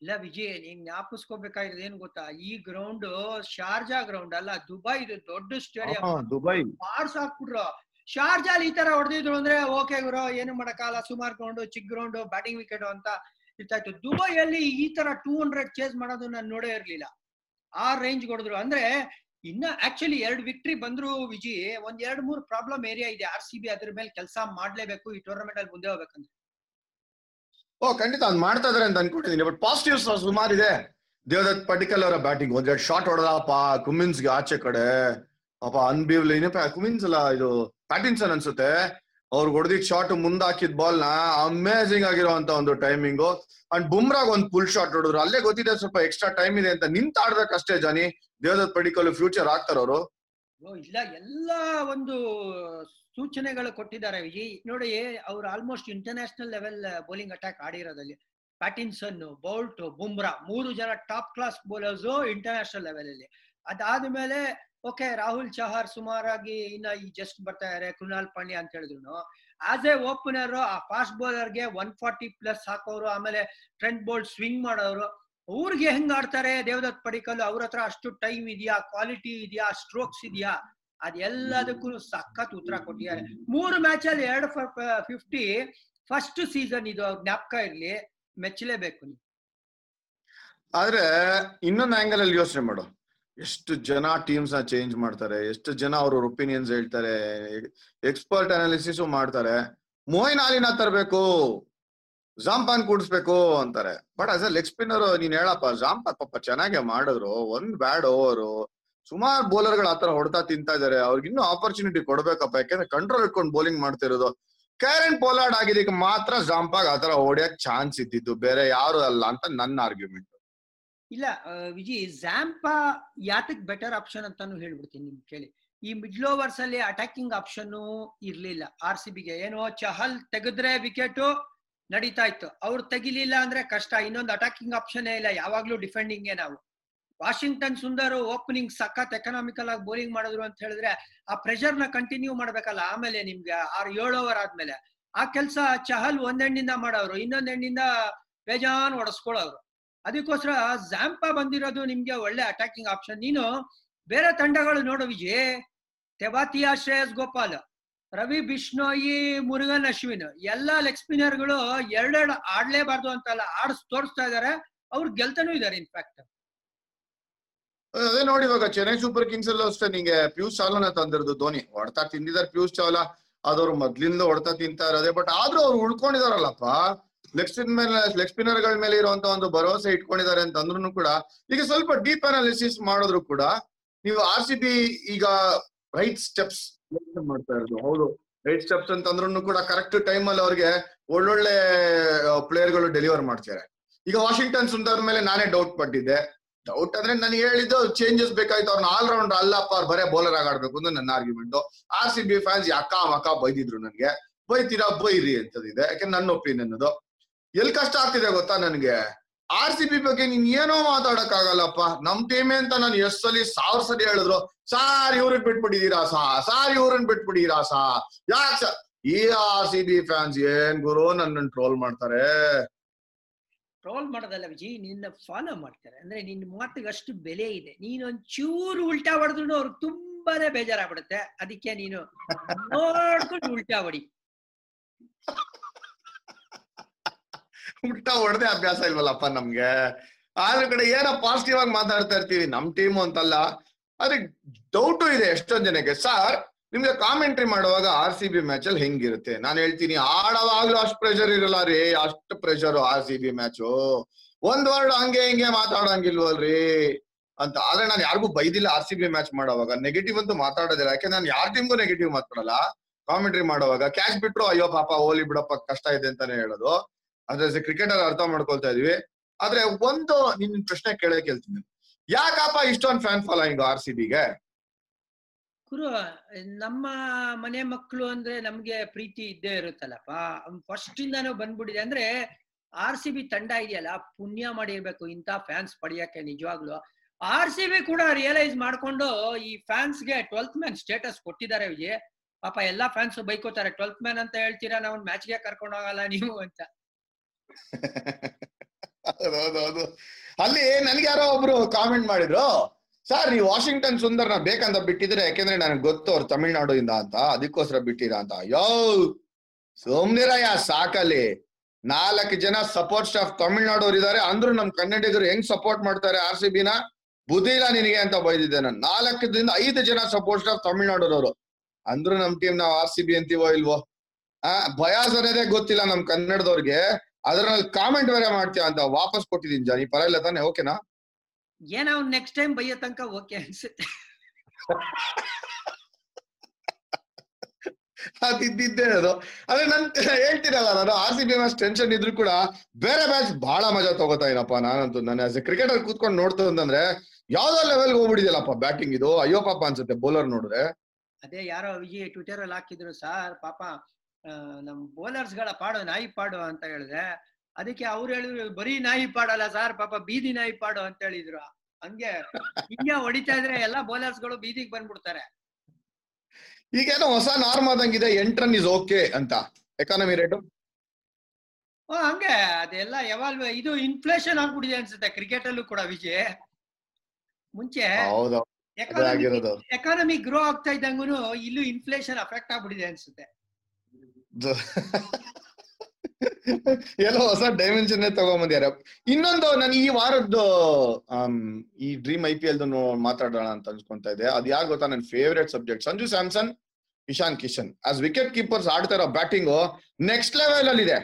ಇಲ್ಲ ವಿಜಯ್ ನೀನ್ ಜ್ಞಾಪಿಸ್ಕೋಬೇಕಾಗಿರೋದು ಏನ್ ಗೊತ್ತಾ? ಈ ಗ್ರೌಂಡ್ ಶಾರ್ಜಾ ಗ್ರೌಂಡ್ ಅಲ್ಲ ದುಬೈ ಇದು ದೊಡ್ಡ ಸ್ಟೇಡಿಯಂ ದುಬೈ. ಬಾರ್ಸ್ ಹಾಕ್ಬಿಟ್ರು. ಶಾರ್ಜಾಲ್ ಈ ತರ ಹೊಡೆದಿದ್ರು ಅಂದ್ರೆ ಓಕೆ ಗುರು ಏನು ಮಾಡಕ್ಕಾಗಲ್ಲ ಸುಮಾರ್ ಗ್ರೌಂಡ್ ಚಿಕ್ ಗ್ರೌಂಡ್ ಬ್ಯಾಟಿಂಗ್ ವಿಕೆಟ್ ಅಂತ ಇರ್ತಾಯ್ತು. ದುಬೈಯಲ್ಲಿ ಈ ತರ ಟೂ ಹಂಡ್ರೆಡ್ ಚೇಸ್ ಮಾಡೋದು ನಾನು ನೋಡೇ ಇರ್ಲಿಲ್ಲ. ಆ ರೇಂಜ್ ಹೊಡೆದ್ರು. ಅಂದ್ರೆ ಇನ್ನ ಆಕ್ಚುಲಿ ಎರಡು ವಿಕ್ಟ್ರಿ ಬಂದ್ರು ವಿಜಿ, ಒಂದ್ ಎರಡ್ ಮೂರ್ ಪ್ರಾಬ್ಲಮ್ ಏರಿಯಾ ಇದೆ. ಆರ್ ಸಿ ಬಿ ಅದ್ರ ಮೇಲೆ ಕೆಲಸ ಮಾಡ್ಲೇಬೇಕು, ಈ ಟೂರ್ನಮೆಂಟ್ ಅಲ್ಲಿ ಮುಂದೆ ಹೋಗ್ಬೇಕಂದ್ರೆ. ಓ, ಖಂಡಿತ ಅದ್ ಮಾಡ್ತಾ ಇದಾರೆ ಅಂತ ಅನ್ಕೊಂಡಿದೀನಿ ಬಟ್ ಪಾಸಿಟಿವ್ಸ್ ಸುಮಾರು ಇದೆ. ದೇವದತ್ ಪಟಿಕಲ್ ಅವರ ಬ್ಯಾಟಿಂಗ್ ಒಂದೆರಡು ಶಾಟ್ ಹೊಡೆದಪ್ಪ ಕುಮಿನ್ಸ್ಗೆ ಆಚೆ ಕಡೆ. ಪಾಪ ಅನ್ಬಿವ್ಲಿ ಕುಮಿನ್ಸ್ ಅಲ್ಲ, ಇದು ಪ್ಯಾಟಿನ್ಸನ್ ಅನ್ಸುತ್ತೆ. ಅವ್ರು ಹೊಡೆದಿದ್ ಶಾಟ್ ಮುಂದ್ ಹಾಕಿದ್ ಬಾಲ್ನ ಅಮೇಜಿಂಗ್ ಆಗಿರುವಂತ ಒಂದು ಟೈಮಿಂಗ್ ಅಂಡ್ ಬುಮ್ರಾಗ್ ಒಂದ್ ಫುಲ್ ಶಾಟ್ ಹೊಡೆದ್ರು. ಅಲ್ಲೇ ಗೊತ್ತಿದೆ ಸ್ವಲ್ಪ ಎಕ್ಸ್ಟ್ರಾ ಟೈಮ್ ಇದೆ ಅಂತ. ನಿಂತ ಆಡ್ಬೇಕಷ್ಟೇ ಜಾನಿ. ದೇವದತ್ ಪಡಿಕಲ್ ಫ್ಯೂಚರ್ ಆಗ್ತಾರ ಅವರು. ಓ, ಇಲ್ಲ, ಎಲ್ಲಾ ಒಂದು ಸೂಚನೆಗಳು ಕೊಟ್ಟಿದ್ದಾರೆ. ಈ ನೋಡಿ, ಅವ್ರು almost international level bowling attack ಆಡಿರೋದಲ್ಲಿ. Pattinson Boult Bumrah ಮೂರು ಜನ top class bowlers international level ಅಲ್ಲಿ. ಅದಾದ್ಮೇಲೆ ಓಕೆ ರಾಹುಲ್ ಚಹಾರ್ ಸುಮಾರಾಗಿ ಇನ್ನ ಈ ಜಸ್ಟ್ ಬರ್ತಾ ಇದಾರೆ ಕೃಣಾಲ್ ಪಾಂಡ್ಯ ಅಂತ ಹೇಳಿದ್ರು ಆಸ್ ಎ ಓಪನರ್ ಆ ಫಾಸ್ಟ್ ಬೌಲರ್ಗೆ ಒನ್ ಫಾರ್ಟಿ ಪ್ಲಸ್ ಹಾಕೋರು ಆಮೇಲೆ ಟ್ರೆಂಡ್ ಬೋಲ್ ಸ್ವಿಂಗ್ ಮಾಡೋರು ಅವ್ರಿಗೆ ಹೆಂಗ್ ಆಡ್ತಾರೆ ದೇವದತ್ ಪಡಿಕಲ್ ಅವ್ರ ಹತ್ರ ಅಷ್ಟು ಟೈಮ್ ಇದೆಯಾ? ಕ್ವಾಲಿಟಿ ಇದೆಯಾ? ಸ್ಟ್ರೋಕ್ಸ್ ಇದೆಯಾ? ಅದೆಲ್ಲದಕ್ಕೂ ಸಖತ್ ಉತ್ತರ ಕೊಟ್ಟಿದ್ದಾರೆ. ಮೂರು ಮ್ಯಾಚ್ ಅಲ್ಲಿ ಎರಡು ಫಿಫ್ಟಿ ಫಸ್ಟ್ ಸೀಸನ್ ಇದು ಜ್ಞಾಪಕ ಇರ್ಲಿ ಮೆಚ್ಚಲೇಬೇಕು ನೀವು. ಆದ್ರೆ ಇನ್ನೊಂದು ಆಂಗಲ್ ಅಲ್ಲಿ ಯೋಚನೆ ಮಾಡು. ಎಷ್ಟು ಜನ ಟೀಮ್ಸ್ನ ಚೇಂಜ್ ಮಾಡ್ತಾರೆ, ಎಷ್ಟು ಜನ ಅವ್ರ ಒಪಿನಿಯನ್ಸ್ ಹೇಳ್ತಾರೆ ಎಕ್ಸ್ಪರ್ಟ್ ಅನಾಲಿಸಿಸ್ ಮಾಡ್ತಾರೆ, ಮೋಯಿನ್ ಆಲಿನ ತರಬೇಕು ಜಾಂಪಾನ್ ಕೂಡಿಸ್ಬೇಕು ಅಂತಾರೆ. But as a leg spinner ನೀನ್ ಹೇಳಪ್ಪ ಜಾಂಪಾನ್ ಪಾಪ ಚೆನ್ನಾಗೆ ಮಾಡಿದ್ರು, ಒಂದ್ ಬ್ಯಾಡ್ ಓವರು ಸುಮಾರು ಬೌಲರ್ಗಳು ಆತರ ಹೊಡ್ತಾ ತಿಂತಾ ಇದಾರೆ, ಅವ್ರಿಗೆ ಇನ್ನೂ ಆಪರ್ಚುನಿಟಿ ಕೊಡ್ಬೇಕಪ್ಪ, ಯಾಕಂದ್ರೆ ಕಂಟ್ರೋಲ್ ಇಟ್ಕೊಂಡು ಬೌಲಿಂಗ್ ಮಾಡ್ತಿರೋದು. ಕ್ಯಾರೆನ್ ಪೋಲಾರ್ಡ್ ಆಗಿದ್ದಕ್ಕೆ ಮಾತ್ರ ಜಾಂಪಾಗ್ ಆತರ ಹೊಡಿಯಕ್ ಚಾನ್ಸ್ ಇದ್ದಿದ್ದು, ಬೇರೆ ಯಾರು ಅಲ್ಲ ಅಂತ ನನ್ನ ಆರ್ಗ್ಯುಮೆಂಟ್ ಇಲ್ಲ ವಿಜಿ ಝಾಂಪಾ ಯಾತಕ್ ಬೆಟರ್ ಆಪ್ಷನ್ ಅಂತಾನು ಹೇಳ್ಬಿಡ್ತೀನಿ ನಿಮ್ಗೆ ಕೇಳಿ. ಈ ಮಿಡ್ಲ್ ಓವರ್ಸ್ ಅಲ್ಲಿ ಅಟ್ಯಾಕಿಂಗ್ ಆಪ್ಷನ್ ಇರ್ಲಿಲ್ಲ. ಆರ್ ಸಿ ಬಿಗೆ ಏನೋ ಚಹಲ್ ತೆಗೆದ್ರೆ ವಿಕೆಟ್ ನಡೀತಾ ಇತ್ತು. ಅವ್ರು ತೆಗಿಲಿಲ್ಲ ಅಂದ್ರೆ ಕಷ್ಟ. ಇನ್ನೊಂದು ಅಟ್ಯಾಕಿಂಗ್ ಆಪ್ಷನ್ ಇಲ್ಲ. ಯಾವಾಗ್ಲೂ ಡಿಫೆಂಡಿಂಗ್ ನಾವು. ವಾಷಿಂಗ್ಟನ್ ಸುಂದರ್ ಓಪನಿಂಗ್ ಸಖತ್ ಎಕನಾಮಿಕಲ್ ಆಗಿ ಬೌಲಿಂಗ್ ಮಾಡಿದ್ರು ಅಂತ ಹೇಳಿದ್ರೆ ಆ ಪ್ರೆಷರ್ನ ಕಂಟಿನ್ಯೂ ಮಾಡ್ಬೇಕಲ್ಲ. ಆಮೇಲೆ ನಿಮ್ಗೆ ಆರ್, ಏಳು ಓವರ್ ಆದ್ಮೇಲೆ. ಆ ಕೆಲಸ ಚಹಲ್ ಒಂದ್ ಎಂಡಿಂದ ಮಾಡೋರು. ಇನ್ನೊಂದ್ ಬೇಜಾನ್ ಹೊಡೆಸ್ಕೊಳ್ಳೋರು ಅದಕ್ಕೋಸ್ಕರ ಝಾಂಪಾ ಬಂದಿರೋದು ನಿಮ್ಗೆ ಒಳ್ಳೆ ಅಟ್ಯಾಕಿಂಗ್ ಆಪ್ಷನ್ ನೀನು ಬೇರೆ ತಂಡಗಳು ನೋಡು ವಿಜಯ್. ತೆವಾತಿಯಾ ಶ್ರೇಯಸ್ ಗೋಪಾಲ್ ರವಿ ಬಿಷ್ಣೋಯಿ ಮುರುಗನ್ ಅಶ್ವಿನ್ ಎಲ್ಲಾ ಲೆಗ್ ಸ್ಪಿನ್ನರ್ಗಳು ಎರಡೆರಡು ಆಡ್ಲೇಬಾರ್ದು ಅಂತಲ್ಲ, ಆಡ್ಸ್ ತೋರಿಸ್ತಾ ಇದಾರೆ. ಅವ್ರು ಗೆಲ್ತಾನೂ ಇದಾರೆ ಇನ್ಫ್ಯಾಕ್ಟ್ ಅದೇ ನೋಡಿ ಇವಾಗ ಚೆನ್ನೈ ಸೂಪರ್ ಕಿಂಗ್ಸ್ ಅಲ್ಲೂ ಅಷ್ಟೇ, ನಿಂಗೆ ಪಿಯೂಷ್ ಚಾವ್ಲಾನ ತಂದಿರೋದು ಧೋನಿ. ಹೊಡ್ತಾ ತಿಂದಿದ್ದಾರೆ ಪ್ಯೂಸ್ ಚಾವ್ಲಾ ಅದವ್ರು ಮೊದ್ಲಿಂದ ಹೊಡ್ತಾ ತಿಂತಾ ಬಟ್ ಆದ್ರೂ ಅವ್ರು ಉಳ್ಕೊಂಡಿದಾರಲ್ಲಪ್ಪ. ಲೆಗ್ ಸ್ಪಿನ್ ಮೇಲೆ, ಲೆಗ್ ಸ್ಪಿನ್ನರ್ಗಳ ಮೇಲೆ ಇರುವಂತ ಒಂದು ಭರವಸೆ ಇಟ್ಕೊಂಡಿದ್ದಾರೆ ಅಂತ ಅಂದ್ರೂ ಕೂಡ, ಈಗ ಸ್ವಲ್ಪ ಡೀಪ್ ಅನಾಲಿಸಿಸ್ ಮಾಡಿದ್ರು ಕೂಡ, ನೀವು ಆರ್ ಸಿ ಬಿ ಈಗ ರೈಟ್ ಸ್ಟೆಪ್ಸ್ ಮಾಡ್ತಾ ಇರೋದು. ಹೌದು ರೈಟ್ ಸ್ಟೆಪ್ಸ್ ಅಂತ ಅಂದ್ರೂ ಕೂಡ ಕರೆಕ್ಟ್ ಟೈಮ್ ಅಲ್ಲಿ ಅವ್ರಿಗೆ ಒಳ್ಳೊಳ್ಳೆ ಪ್ಲೇಯರ್ಗಳು ಡೆಲಿವರ್ ಮಾಡ್ತಾರೆ ಈಗ ವಾಷಿಂಗ್ಟನ್ ಸುಂದರ್ ಮೇಲೆ ನಾನೇ ಡೌಟ್ ಪಟ್ಟಿದ್ದೆ. ಡೌಟ್ ಅಂದ್ರೆ ನನಗೆ ಹೇಳಿದ್ದು ಚೇಂಜಸ್ ಬೇಕಾಯ್ತು ಅವ್ರನ್ನ ಆಲ್ ರೌಂಡ್ ಅಲ್ಲಪ್ಪ, ಅವ್ರು ಬರೇ ಬೌಲರ್ ಆಗಿ ಆಡ್ಬೇಕು ಅಂತ ನನ್ನ argument R C B fans ಅಕ್ಕ ಮಕ್ಕ ಬೈದಿದ್ರು ನನಗೆ? ಬೈತೀರಾ? ಬೈರಿ ಅಂತದಿದೆ. ಯಾಕೆ ನನ್ನ ಒಪಿನಿಯನ್ ಅದು. ಎಲ್ ಕಷ್ಟ ಆಗ್ತಿದೆ ಗೊತ್ತಾ ನನ್ಗೆ? ಆರ್ ಸಿ ಬಿ ಬಗ್ಗೆ ನೀನ್ ಏನೋ ಮಾತಾಡಕ್ ಆಗಲ್ಲಪ್ಪ ನಮ್ ಟೀಮೆ ಅಂತ ನಾನು ಎಷ್ಟ್ ಸಲಿ ಸಾವಿರ ಸಲಿ ಹೇಳಿದ್ರು, ಸಾರ್ ಇವ್ರನ್ ಬಿಟ್ಬಿಟ್ಟಿದೀರಾ ಸಾ? ಸಾರ್ ಇವ್ರನ್ ಬಿಟ್ಬಿಟ್ಟಿದೀರಾ ಸಾ? ಯಾಕ್ ಸರ್ ಈ ಆರ್ ಸಿ ಬಿ ಫ್ಯಾನ್ಸ್ ಏನ್ ಗುರು ನನ್ನ ಟ್ರೋಲ್ ಮಾಡ್ತಾರೆ? ಟ್ರೋಲ್ ಮಾಡೋದಲ್ಲ ವಿಜಿ, ನಿನ್ನ ಫಾಲೋ ಮಾಡ್ತಾರೆ. ಅಂದ್ರೆ ನಿನ್ನ ಮಾತಿಗೆ ಅಷ್ಟು ಬೆಲೆ ಇದೆ. ನೀನು ಒಂಚೂರು ಉಲ್ಟಾ ಹೊಡೆದ್ರು ಅವ್ರಿಗೆ ತುಂಬಾನೇ ಬೇಜಾರಾಗ್ಬಿಡುತ್ತೆ. ಅದಕ್ಕೆ ನೀನು ನೋಡ್ಕೊಂಡು ಉಲ್ಟಾ ಹೊಡಿ. ಊಟ ಹೊಡೆದೇ ಅಭ್ಯಾಸ ಇಲ್ವಲ್ಲಪ್ಪ ನಮ್ಗೆ? ಆದ್ರ ಕಡೆ ಏನೋ ಪಾಸಿಟಿವ್ ಆಗಿ ಮಾತಾಡ್ತಾ ಇರ್ತೀವಿ, ನಮ್ ಟೀಮು ಅಂತಲ್ಲ. ಆದ್ರೆ ಡೌಟು ಇದೆ ಎಷ್ಟೊಂದ್ ಜನಕ್ಕೆ. ಸರ್ ನಿಮ್ಗೆ ಕಾಮೆಂಟ್ರಿ ಮಾಡುವಾಗ ಆರ್ ಸಿ ಬಿ ಮ್ಯಾಚ್ ಅಲ್ಲಿ ಹೆಂಗಿರುತ್ತೆ? ನಾನು ಹೇಳ್ತೀನಿ, ಆಡವಾಗ್ಲೂ ಅಷ್ಟು ಪ್ರೆಷರ್ ಇರಲ್ಲ ರೀ. ಅಷ್ಟು pressure R C B match ಒಂದ್ ವರ್ಡ್ ಹಂಗೆ ಹಿಂಗೆ ಮಾತಾಡಂಗಿಲ್ವಲ್ರಿ? ಅಂತ. ಆದ್ರೆ ನಾನು ಯಾರಿಗೂ ಬೈದಿಲ್ಲ ಆರ್ ಸಿ ಬಿ ಮ್ಯಾಚ್ ಮಾಡುವಾಗ. ನೆಗೆಟಿವ್ ಅಂತೂ ಮಾತಾಡೋದಿಲ್ಲ. ಯಾಕೆ ನಾನು ಯಾರ ಟೀಮ್ಗೂ ನೆಗೆಟಿವ್ ಮಾತಾಡಲ್ಲ? ಕಾಮೆಂಟ್ರಿ ಮಾಡುವಾಗ. ಕ್ಯಾಚ್ ಬಿಟ್ರು, ಅಯ್ಯೋ ಪಾಪ ಓಲಿ ಬಿಡಪ್ಪ, ಕಷ್ಟ ಇದೆ ಅಂತಾನೆ ಹೇಳೋದು. ಅದ್ರ ಕ್ರಿಕೆಟರ್ ಅರ್ಥ ಮಾಡ್ಕೊಳ್ತಾ ಇದೀವಿ. ಆದ್ರೆ ಒಂದು ನಿನ್ ಪ್ರಶ್ನೆ ಕೇಳೇ ಕೇಳ್ತೀನಿ. ಯಾಕಪ್ಪ ಇಷ್ಟೊಂದು ಫ್ಯಾನ್ ಫಾಲೋಯಿಂಗ್ ಆರ್ ಸಿ ಬಿಗೆ ಗುರು, ನಮ್ಮ ಮನೆ ಮಕ್ಕಳು ಅಂದ್ರೆ ನಮ್ಗೆ ಪ್ರೀತಿ ಇದ್ದೇ ಇರುತ್ತಲ್ಲಪ್ಪ. ಫಸ್ಟ್ ಇಂದಾನು ಬಂದ್ಬಿಟ್ಟಿದೆ. ಅಂದ್ರೆ ಆರ್ ಸಿ ಬಿ ತಂಡ ಇದೆಯಲ್ಲ, ಪುಣ್ಯ ಮಾಡಿರ್ಬೇಕು. ಇಂಥ ಫ್ಯಾನ್ಸ್ ಪಡೆಯಕ್ಕೆ ನಿಜವಾಗ್ಲು. ಆರ್ ಸಿ ಬಿ ಕೂಡ ರಿಯಲೈಸ್ ಮಾಡ್ಕೊಂಡು ಈ ಫ್ಯಾನ್ಸ್ಗೆ ಟ್ವೆಲ್ತ್ ಮ್ಯಾನ್ ಸ್ಟೇಟಸ್ ಕೊಟ್ಟಿದ್ದಾರೆ ವಿಜಯ್. ಪಾಪ ಎಲ್ಲಾ ಫ್ಯಾನ್ಸ್ ಬೈಕೋತಾರೆ. ಟ್ವೆಲ್ತ್ ಮ್ಯಾನ್ ಅಂತ ಹೇಳ್ತೀರಾ? ನಾವು ಮ್ಯಾಚ್ಗೆ ಕರ್ಕೊಂಡು ಹೋಗಲ್ಲ ನೀವು ಅಂತ. ಹೌದೌದು ಅಲ್ಲಿ ನನಗೆ ಯಾರೋ ಒಬ್ರು ಕಾಮೆಂಟ್ ಮಾಡಿದ್ರು ಸರ್ ನೀವು ವಾಷಿಂಗ್ಟನ್ ಸುಂದರ್ನ ಬೇಕಂತ ಬಿಟ್ಟಿದ್ರೆ ಯಾಕೆಂದ್ರೆ ನನಗೆ ಗೊತ್ತು ಅವ್ರು ತಮಿಳ್ನಾಡಿಂದ ಅಂತ, ಅದಕ್ಕೋಸ್ಕರ ಬಿಟ್ಟಿರಾ ಅಂತ. ಯೋ, ಸೋಮ್ನಿರಯ್ಯ, ಸಾಕಲ್ಲಿ. ನಾಲ್ಕು ಜನ ಸಪೋರ್ಟ್ ಸ್ಟಾಫ್ ತಮಿಳ್ನಾಡೋರು ಇದಾರೆ, ಅಂದ್ರು ನಮ್ ಕನ್ನಡಿಗರು ಹೆಂಗ್ ಸಪೋರ್ಟ್ ಮಾಡ್ತಾರೆ ಆರ್ ಸಿ ಬಿನ ಬುದ್ಧಿ ಇಲ್ಲ ನಿನಗೆ ಅಂತ ಬೈದಿದ್ದೆ ನಾನು. ನಾಲ್ಕರಿಂದ ಐದು ಜನ ಸಪೋರ್ಟ್ ಸ್ಟಾಫ್ ತಮಿಳ್ನಾಡೋರವರು ಅಂದ್ರು ನಮ್ ಟೀಮ್ ನಾವ್ ಆರ್ ಸಿ ಬಿ ಅಂತೀವೋ ಇಲ್ವೋ? ಆ, ಭಯ ಅನ್ನೋದೇ ಗೊತ್ತಿಲ್ಲ ನಮ್ ಕನ್ನಡದವ್ರಿಗೆ. ಅದ್ರಲ್ಲಿ ಕಾಮೆಂಟ್ ಬೇರೆ ಮಾಡ್ತೀಯ ಅಂತ ವಾಪಸ್ ಕೊಟ್ಟಿದ್ದೀನಿ ಜಾನಿ. ಪರವಾಗಿಲ್ಲ ತಾನೆ ಓಕೆನಾ ಏನೋ ನೆಕ್ಸ್ಟ್ ಟೈಮ್ ಬೈಯೋ ತನಕ ಓಕೆ ಅನ್ಸುತ್ತೆ. ಅದಿದ್ದಿದ್ದೇ ಅದು. ಅದೇ ನನ್ ಹೇಳ್ತೀರಲ್ಲ ನಾನು R C B match tension ಇದ್ರು ಕೂಡ ಬೇರೆ ಮ್ಯಾಚ್ ಬಹಳ ಮಜಾ ತಗೋತಾ ಏನಪ್ಪ ನಾನಂತೂ. ನಾನು ಆಸ್ ಎ ಕ್ರಿಕೆಟರ್ ಕೂತ್ಕೊಂಡು ನೋಡ್ತು ಅಂತಂದ್ರೆ ಯಾವ್ದೋ ಲೆವೆಲ್ ಹೋಗ್ಬಿಡಿದೆಯಲ್ಲಪ್ಪ ಬ್ಯಾಟಿಂಗ್ ಇದು. ಅಯ್ಯೋ ಪಾಪ ಅನ್ಸುತ್ತೆ ಬೌಲರ್ ನೋಡಿದ್ರೆ. ಅದೇ ಯಾರೋ ವಿಜಿ ಟ್ವಿಟರ್ ಅಲ್ಲಿ ಹಾಕಿದ್ರು ಸಾರ್ ಪಾಪ ನಮ್ ಬೌಲರ್ಸ್ಗಳ ಪಾಡು ನಾಯಿ ಪಾಡು ಅಂತ ಹೇಳಿದ್ರೆ ಅದಕ್ಕೆ ಅವ್ರು ಹೇಳಿದ್ರು ಬರೀ ನಾಯಿ ಪಾಡಲ್ಲ ಸಾರ್ ಪಾಪ ಬೀದಿ ನಾಯಿ ಪಾಡು ಅಂತ ಹೇಳಿದ್ರು. ಹಂಗೆ ಹಿಂಗೆ ಹೊಡಿತಾ ಇದ್ರೆ ಎಲ್ಲಾ ಬೌಲರ್ಸ್ಗಳು ಬೀದಿಗೆ ಬಂದ್ಬಿಡ್ತಾರೆ. ಈಗೇನೋ ಹೊಸ ನಾರ್ಮ್ ಆದಂಗಿದೆ ಎಂಟ್ ರನ್ ಇಸ್ ಓಕೆ ಅಂತ ಎಕಾನಮಿ ರೇಟು ಹಂಗೆ. ಅದೆಲ್ಲ ಯಾವಾಗ್ಲೂ ಇದು ಇನ್ಫ್ಲೇಷನ್ ಆಗ್ಬಿಟ್ಟಿದೆ ಅನ್ಸುತ್ತೆ ಕ್ರಿಕೆಟ್ ಅಲ್ಲೂ ಕೂಡ ವಿಜಯ್. ಮುಂಚೆ ಎಕಾನಮಿ ಗ್ರೋ ಆಗ್ತಾ ಇದ್ದಂಗೂ ಇಲ್ಲೂ ಇನ್ಫ್ಲೇಷನ್ ಅಫೆಕ್ಟ್ ಆಗ್ಬಿಟ್ಟಿದೆ ಅನ್ಸುತ್ತೆ. ಎಲ್ಲೋ ಹೊಸ ಡೈಮೆನ್ಷನ್ ತಗೊಂಬಂದ್ಯಾರ ಇನ್ನೊಂದು, ನಾನು ಈ ವಾರದ್ದು ಈ ಡ್ರೀಮ್ ಐ ಪಿ ಎಲ್ ಮಾತಾಡೋಣ ಅಂತ ಅನ್ಸ್ಕೊಂತ ಇದೆ. ಅದ್ ಯಾಕೆ ಗೊತ್ತಾ? ನನ್ನ favourite subject Sanju Samson, Ishan Kishan. As wicket keepers ಆಡ್ತಾ ಇರೋ ಬ್ಯಾಟಿಂಗು ನೆಕ್ಸ್ಟ್ ಲೆವೆಲ್ ಅಲ್ಲಿ ಇದೆ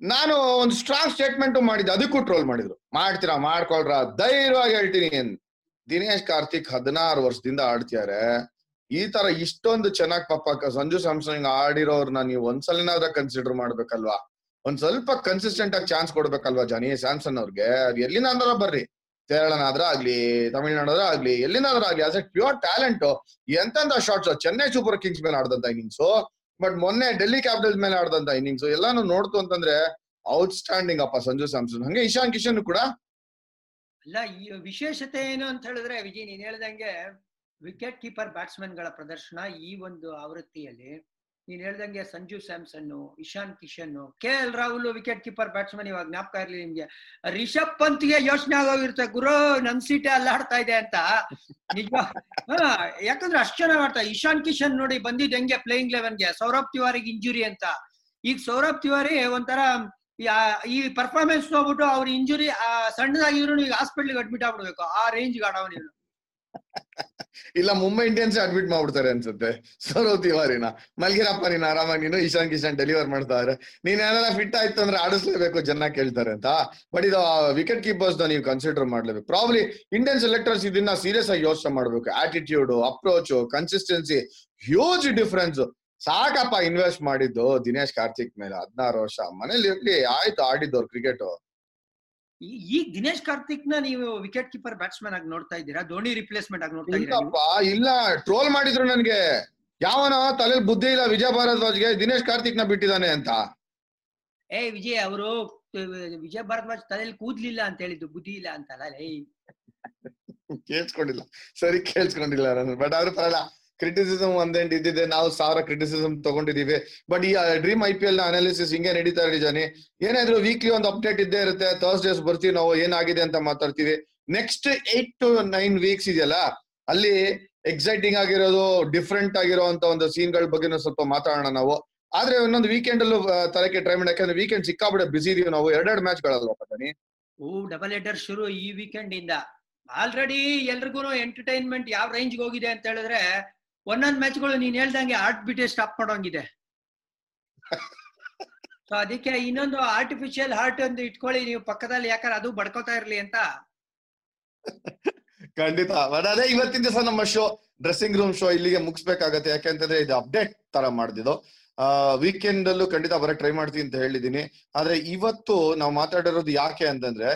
ನಾನು ಒಂದು ಸ್ಟ್ರಾಂಗ್ ಸ್ಟೇಟ್ಮೆಂಟ್ ಮಾಡಿದ್ದೆ. ಅದಕ್ಕೂ ಟ್ರೋಲ್ ಮಾಡಿದ್ರು. ಮಾಡ್ತೀರಾ? ಮಾಡ್ಕೊಳ್ರ? ಧೈರ್ಯವಾಗಿ ಹೇಳ್ತೀನಿ. ದಿನೇಶ್ ಕಾರ್ತಿಕ್ ಹದಿನಾರು ವರ್ಷದಿಂದ ಆಡ್ತಿದ್ದಾರೆ. ಈ ತರ ಇಷ್ಟೊಂದು ಚೆನ್ನಾಗಿ ಪಾಪ ಸಂಜು ಸ್ಯಾಮ್ಸಂಗ್ ಆಡಿರೋರ್ನ ನೀವು ಒಂದ್ಸಲನಾದ್ರ ಕನ್ಸಿಡರ್ ಮಾಡ್ಬೇಕಲ್ವಾ? ಒಂದ್ ಸ್ವಲ್ಪ ಕನ್ಸಿಸ್ಟೆಂಟ್ ಆಗಿ ಚಾನ್ಸ್ ಕೊಡ್ಬೇಕಲ್ವಾ ಜಾನಿ? ಸ್ಯಾಮ್ಸನ್ ಅವ್ರಿಗೆ? ಅದು ಎಲ್ಲಿಂದಾದ್ರ ಬರ್ರಿ. ಕೇರಳನಾದ್ರ ಆಗ್ಲಿ, ತಮಿಳ್ನಾಡಾದ್ರ ಆಗ್ಲಿ, ಎಲ್ಲಿನಾದ್ರೂ ಆಗ್ಲಿ ಆಸ್ ಎ ಪ್ಯೂರ್ ಟ್ಯಾಲೆಂಟ್ ಎಂತಂತ ಶಾರ್ಟ್ಸ್ ಚೆನ್ನೈ ಸೂಪರ್ ಕಿಂಗ್ಸ್ ಮೇಲೆ ಆಡದಂತ ಇನ್ನಿಂಗ್ಸ್ ಬಟ್ ಮೊನ್ನೆ ಡೆಲ್ಲಿ ಕ್ಯಾಪಿಟಲ್ಸ್ ಮೇಲೆ ಆಡದಂತ ಇನ್ನಿಂಗ್ಸ್ ಎಲ್ಲಾನು ನೋಡ್ತು ಅಂತಂದ್ರೆ ಔಟ್ಸ್ಟ್ಯಾಂಡಿಂಗ್ ಅಪ್ಪ ಸಂಜು ಸ್ಯಾಮ್ಸನ್ ಹಂಗೆ ಇಶಾನ್ ಕಿಶನ್ ಕೂಡ? ಅಲ್ಲ, ಈ ವಿಶೇಷತೆ ಏನು ಅಂತ ಹೇಳಿದ್ರೆ, ವಿಜಯ್, ನೀನ್ ಹೇಳ್ದಂಗೆ ವಿಕೆಟ್ ಕೀಪರ್ ಬ್ಯಾಟ್ಸ್ಮನ್ಗಳ ಪ್ರದರ್ಶನ ಈ ಒಂದು ಆವೃತ್ತಿಯಲ್ಲಿ. ನೀನ್ ಹೇಳ್ದಂಗೆ Sanju Samson Ishan Kishan K L Rahul wicket keeper batsman ಇವಾಗ ಜ್ಞಾಪಕ ಇರ್ಲಿ ನಿಮ್ಗೆ. ರಿಷಬ್ ಪಂತ್ಗೆ ಯೋಚನೆ ಆಗೋಗಿರುತ್ತೆ, ಗುರು ನನ್ ಸೀಟೆ ಅಲ್ಲಾಡ್ತಾ ಇದೆ ಅಂತ. ನಿಜ. ಯಾಕಂದ್ರೆ ಅಷ್ಟ್ ಚೆನ್ನಾಗ್ ಆಡ್ತಾ, ಇಶಾನ್ ಕಿಶನ್ ನೋಡಿ ಬಂದಿದ್ ಹೆಂಗೆ ಪ್ಲೇಯಿಂಗ್ ಲೆವೆನ್ಗೆ ಸೌರಭ್ ತಿವಾರಿಗೆ ಇಂಜುರಿ ಅಂತ. ಈಗ ಸೌರಭ್ ತಿವಾರಿ ಒಂಥರ ಈ ಪರ್ಫಾರ್ಮೆನ್ಸ್ ನೋಡ್ಬಿಟ್ಟು ಅವ್ರ ಇಂಜುರಿ ಸಣ್ಣದಾಗಿದ್ರು ಈಗ ಹಾಸ್ಪಿಟ್ಲಿಗೆ ಅಡ್ಮಿಟ್ ಆಗ್ಬಿಡ್ಬೇಕು, ಆ ರೇಂಜ್ ಆಡವನ್ ಇವನು ಇಲ್ಲ, ಮುಂಬೈ ಇಂಡಿಯನ್ಸ್ ಅಡ್ಮಿಟ್ ಮಾಡ್ಬಿಡ್ತಾರೆ ಅನ್ಸುತ್ತೆ. ಸೌರವ್ ತಿವಾರಿನ. ಮಲ್ಗಿರಪ್ಪ ನೀನ್ ಆರಾಮಾಗಿ ನೀನು ಇಶಾನ್ ಕಿಶನ್ ಡೆಲಿವರ್ ಮಾಡ್ತಾರೆ ನೀನ್ ಏನಾರ ಫಿಟ್ ಆಯ್ತು ಅಂದ್ರೆ ಆಡಿಸ್ಲೇಬೇಕು ಜನ ಕೇಳ್ತಾರೆ ಅಂತ. ಬಟ್ ಇದು ವಿಕೆಟ್ ಕೀಪರ್ಸ್ ನೀವು ಕನ್ಸಿಡರ್ ಮಾಡ್ಲೇಬೇಕು. ಪ್ರಾಬ್ಲಿ ಇಂಡಿಯನ್ ಸೆಲೆಕ್ಟರ್ಸ್ ಇದನ್ನ ಸೀರಿಯಸ್ ಆಗಿ ಯೋಚನೆ ಮಾಡ್ಬೇಕು. Attitude approach consistency huge difference ಸಾಕಪ್ಪ ಇನ್ವೆಸ್ಟ್ ಮಾಡಿದ್ದು ದಿನೇಶ್ ಕಾರ್ತಿಕ್ ಮೇಲೆ ಹದಿನಾರು ವರ್ಷ. ಮನೇಲಿ ಇರ್ಲಿ, ಆಯ್ತು ಆಡಿದ್ದವ್ರು ಕ್ರಿಕೆಟ್ ಈಗ ದಿನೇಶ್ ಕಾರ್ತಿಕ್ನ ನೀವು ವಿಕೆಟ್ ಕೀಪರ್ ಬ್ಯಾಟ್ಸ್ಮನ್ ಆಗಿ ನೋಡ್ತಾ ಇದ್ದೀರಾ? ಧೋನಿ ರಿಪ್ಲೇಸ್ಮೆಂಟ್ ಆಗಿ ನೋಡ್ತಾ ಇದ್ದೀರಾ ಇಲ್ಲ ಟ್ರೋಲ್ ಮಾಡಿದ್ರು ನನ್ಗೆ. ಯಾವನ ತಲೆಯಲ್ಲಿ ಬುದ್ಧಿ ಇಲ್ಲ ವಿಜಯ ಭಾರದ್ವಾಜ್ಗೆ ದಿನೇಶ್ ಕಾರ್ತಿಕ್ನ ಬಿಟ್ಟಿದ್ದಾನೆ ಅಂತ. ಏ ವಿಜಯ್ ಅವರು ವಿಜಯ ಭಾರದ್ವಾಜ್ ತಲೆಯಲ್ಲಿ ಕೂದ್ಲಿಲ್ಲ ಅಂತ ಹೇಳಿದ್ದು ಬುದ್ಧಿ ಇಲ್ಲ ಅಂತಲ್ಲ ಏಯ್. ಕೇಳಿಸ್ಕೊಂಡಿಲ್ಲ. ಸರಿ ಕೇಳಿಸ್ಕೊಂಡಿಲ್ಲ ಬಟ್ ಅವ್ರ ಪರಲ್ಲ ಕ್ರಿಟಿಸಿಸಮ್ ಒಂದೆಂಟ್ ಇದ್ದಿದೆ. ನಾವು ಸಾವಿರ ಕ್ರಿಟಿಸಿಸಮ್ ತಗೊಂಡಿದೀವಿ ಬಟ್ ಈ ಡ್ರೀಮ್ ಐ ಪಿ ಎಲ್ನ ಅನಾಲಿಸಿಸ್ ಹಿಂಗೆ ನಡೀತಾ ಇರಿ ಜಾನಿ. ಏನಾದ್ರು ವೀಕ್ಲಿ ಒಂದು ಅಪ್ಡೇಟ್ ಇದ್ದೇ ಇರುತ್ತೆ. ಥರ್ಸ್ಡೇಸ್ ಬರ್ತೀವಿ ನಾವು, ಏನಾಗಿದೆ ಅಂತ ಮಾತಾಡ್ತೀವಿ. Next eight to nine weeks ಇದೆಯಲ್ಲ, ಅಲ್ಲಿ ಎಕ್ಸೈಟಿಂಗ್ ಆಗಿರೋದು ಡಿಫ್ರೆಂಟ್ ಆಗಿರೋಂತ ಒಂದು ಸೀನ್ಗಳ ಬಗ್ಗೆ ಸ್ವಲ್ಪ ಮಾತಾಡೋಣ ನಾವು. ಆದ್ರೆ ಇನ್ನೊಂದು ವೀಕೆಂಡ್ ಅಲ್ಲೂ ತರಕ್ಕೆ ಟ್ರೈ ಮಾಡಿ ಯಾಕಂದ್ರೆ ವೀಕೆಂಡ್ ಸಿಕ್ಕಾಬಿಡ ಬಿಸಿ ಇದೀವಿ ನಾವು. ಎರಡೆರಡು ಮ್ಯಾಚ್ ಗಳಲ್ವಾ ಓ ಡಬಲ್ ಹೆಡರ್ ಶುರು ಈ ವೀಕೆಂಡ್ ಇಂದ. ಆಲ್ರೆಡಿ ಎಲ್ರಿಗೂ ಎಂಟರ್ಟೈನ್ಮೆಂಟ್ ಯಾವ ರೇಂಜ್ ಹೋಗಿದೆ ಅಂತ ಹೇಳಿದ್ರೆ ಒಂದೊಂದ್ ಮ್ಯಾಚ್ಗಳು ನೀನ್ ಹೇಳ್ದಂಗೆ ಆರ್ಟ್ ಬಿಟ್ಟೆ ಸ್ಟಾಪ್ ಮಾಡೋಂಗಿದೆ. [LAUGHS] ಸೊ ಅದಕ್ಕೆ ಇನ್ನೊಂದು ಆರ್ಟಿಫಿಷಿಯಲ್ ಹಾರ್ಟ್ ಒಂದು ಇಟ್ಕೊಳ್ಳಿ ನೀವು ಪಕ್ಕದಲ್ಲಿ ಯಾಕಂದ್ರೆ ಅದು ಬಡ್ಕೋತಾ ಇರ್ಲಿ ಅಂತ. [LAUGHS] ಖಂಡಿತ. ಅದೇ ಇವತ್ತಿನ ದಿವಸ ನಮ್ಮ ಶೋ ಡ್ರೆಸ್ಸಿಂಗ್ ರೂಮ್ ಶೋ ಇಲ್ಲಿಗೆ ಮುಗಿಸ್ಬೇಕಾಗತ್ತೆ. ಯಾಕೆಂತಂದ್ರೆ ಇದು ಅಪ್ಡೇಟ್ ತರ ಮಾಡ್ದಿದ್ದು ಆ ವೀಕೆಂಡ್ ಅಲ್ಲೂ ಖಂಡಿತ ಬರಕ್ ಟ್ರೈ ಮಾಡ್ತೀನಿ ಅಂತ ಹೇಳಿದೀನಿ ಆದ್ರೆ ಇವತ್ತು ನಾವು ಮಾತಾಡಿರೋದು ಯಾಕೆ ಅಂತಂದ್ರೆ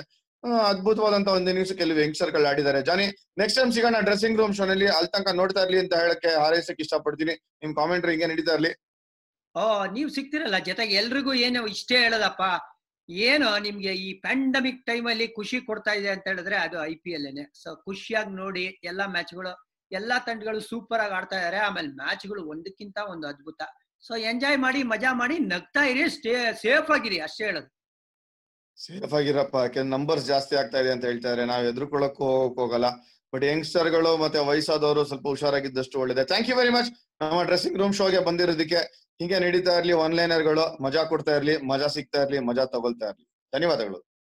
ಅದ್ಭುತವಾದಂತ ಒಂದು ಇನ್ನಿಂಗ್ಸ್ ಕೆಲವು ಯಂಗ್ಸ್ಟರ್ಗಳು ಆಡಿದ್ದಾರೆ. ಜಾನಿ ನೆಕ್ಸ್ಟ್ ಟೈಮ್ ಸಿಗೋಣ ಡ್ರೆಸ್ಸಿಂಗ್ ರೂಮ್ ಶೋನಲ್ಲಿ ಅಲ್ಲಿ ತನಕ ನೋಡ್ತಾ ಇರ್ಲಿ ಅಂತ ಹೇಳಕ್ಕೆ ಹಾರೈಸಕ್ ಇಷ್ಟಪಡ್ತೀನಿ. ನಿಮ್ ಕಾಮೆಂಟ್ರಿ ಹಿಂಗೆ ನಡೀತಾ ಇರ್ಲಿ. ಓ, ನೀವ್ ಸಿಗ್ತಿರಲ್ಲ, ಜೊತೆಗೆ ಎಲ್ರಿಗೂ ಏನು ಇಷ್ಟೇ ಹೇಳೋದಪ್ಪ. ಏನು ನಿಮ್ಗೆ ಈ ಪ್ಯಾಂಡಮಿಕ್ ಟೈಮ್ ಅಲ್ಲಿ ಖುಷಿ ಕೊಡ್ತಾ ಇದೆ ಅಂತ ಹೇಳಿದ್ರೆ ಅದು ಐ ಪಿ ಎಲ್ ಸೊ ಖುಷಿಯಾಗಿ ನೋಡಿ, ಎಲ್ಲಾ ಮ್ಯಾಚ್ಗಳು ಎಲ್ಲಾ ತಂಡಗಳು ಸೂಪರ್ ಆಗಿ ಆಡ್ತಾ ಇದಾರೆ. ಆಮೇಲೆ ಮ್ಯಾಚ್ಗಳು ಒಂದಕ್ಕಿಂತ ಒಂದು ಅದ್ಭುತ. ಸೊ ಎಂಜಾಯ್ ಮಾಡಿ, ಮಜಾ ಮಾಡಿ, ನಗ್ತಾ ಇರಿ ಸೇಫ್ ಆಗಿರಿ, ಅಷ್ಟೇ ಹೇಳೋದು. ಸೇಫ್ ಆಗಿರಪ್ಪ ಯಾಕೆಂದ್ರೆ ನಂಬರ್ಸ್ ಜಾಸ್ತಿ ಆಗ್ತಾ ಇದೆ ಅಂತ ಹೇಳ್ತಾ ಇದಾರೆ ನಾವ್ ಎದುರ್ಕೊಳ್ಳಕ್ಕೂ ಹೋಗಕ್ ಬಟ್ ಯಂಗ್ಸ್ಟರ್ಗಳು ಮತ್ತೆ ವಯಸ್ಸಾದವರು ಸ್ವಲ್ಪ ಹುಷಾರಾಗಿದ್ದಷ್ಟು ಒಳ್ಳೇದೆ. ಥ್ಯಾಂಕ್ ಯು ವೆರಿ ಮಚ್ ನಮ್ಮ ಡ್ರೆಸ್ಸಿಂಗ್ ರೂಮ್ ಶೋಗೆ ಬಂದಿರೋದಕ್ಕೆ ಹಿಂಗೆ ನಡೀತಾ ಇರ್ಲಿ ಒನ್ಲೈನರ್ಗಳು, ಮಜಾ ಕೊಡ್ತಾ ಇರ್ಲಿ, ಮಜಾ ಸಿಗ್ತಾ ಇರ್ಲಿ, ಮಜಾ ತಗೊಳ್ತಾ ಇರ್ಲಿ. ಧನ್ಯವಾದಗಳು.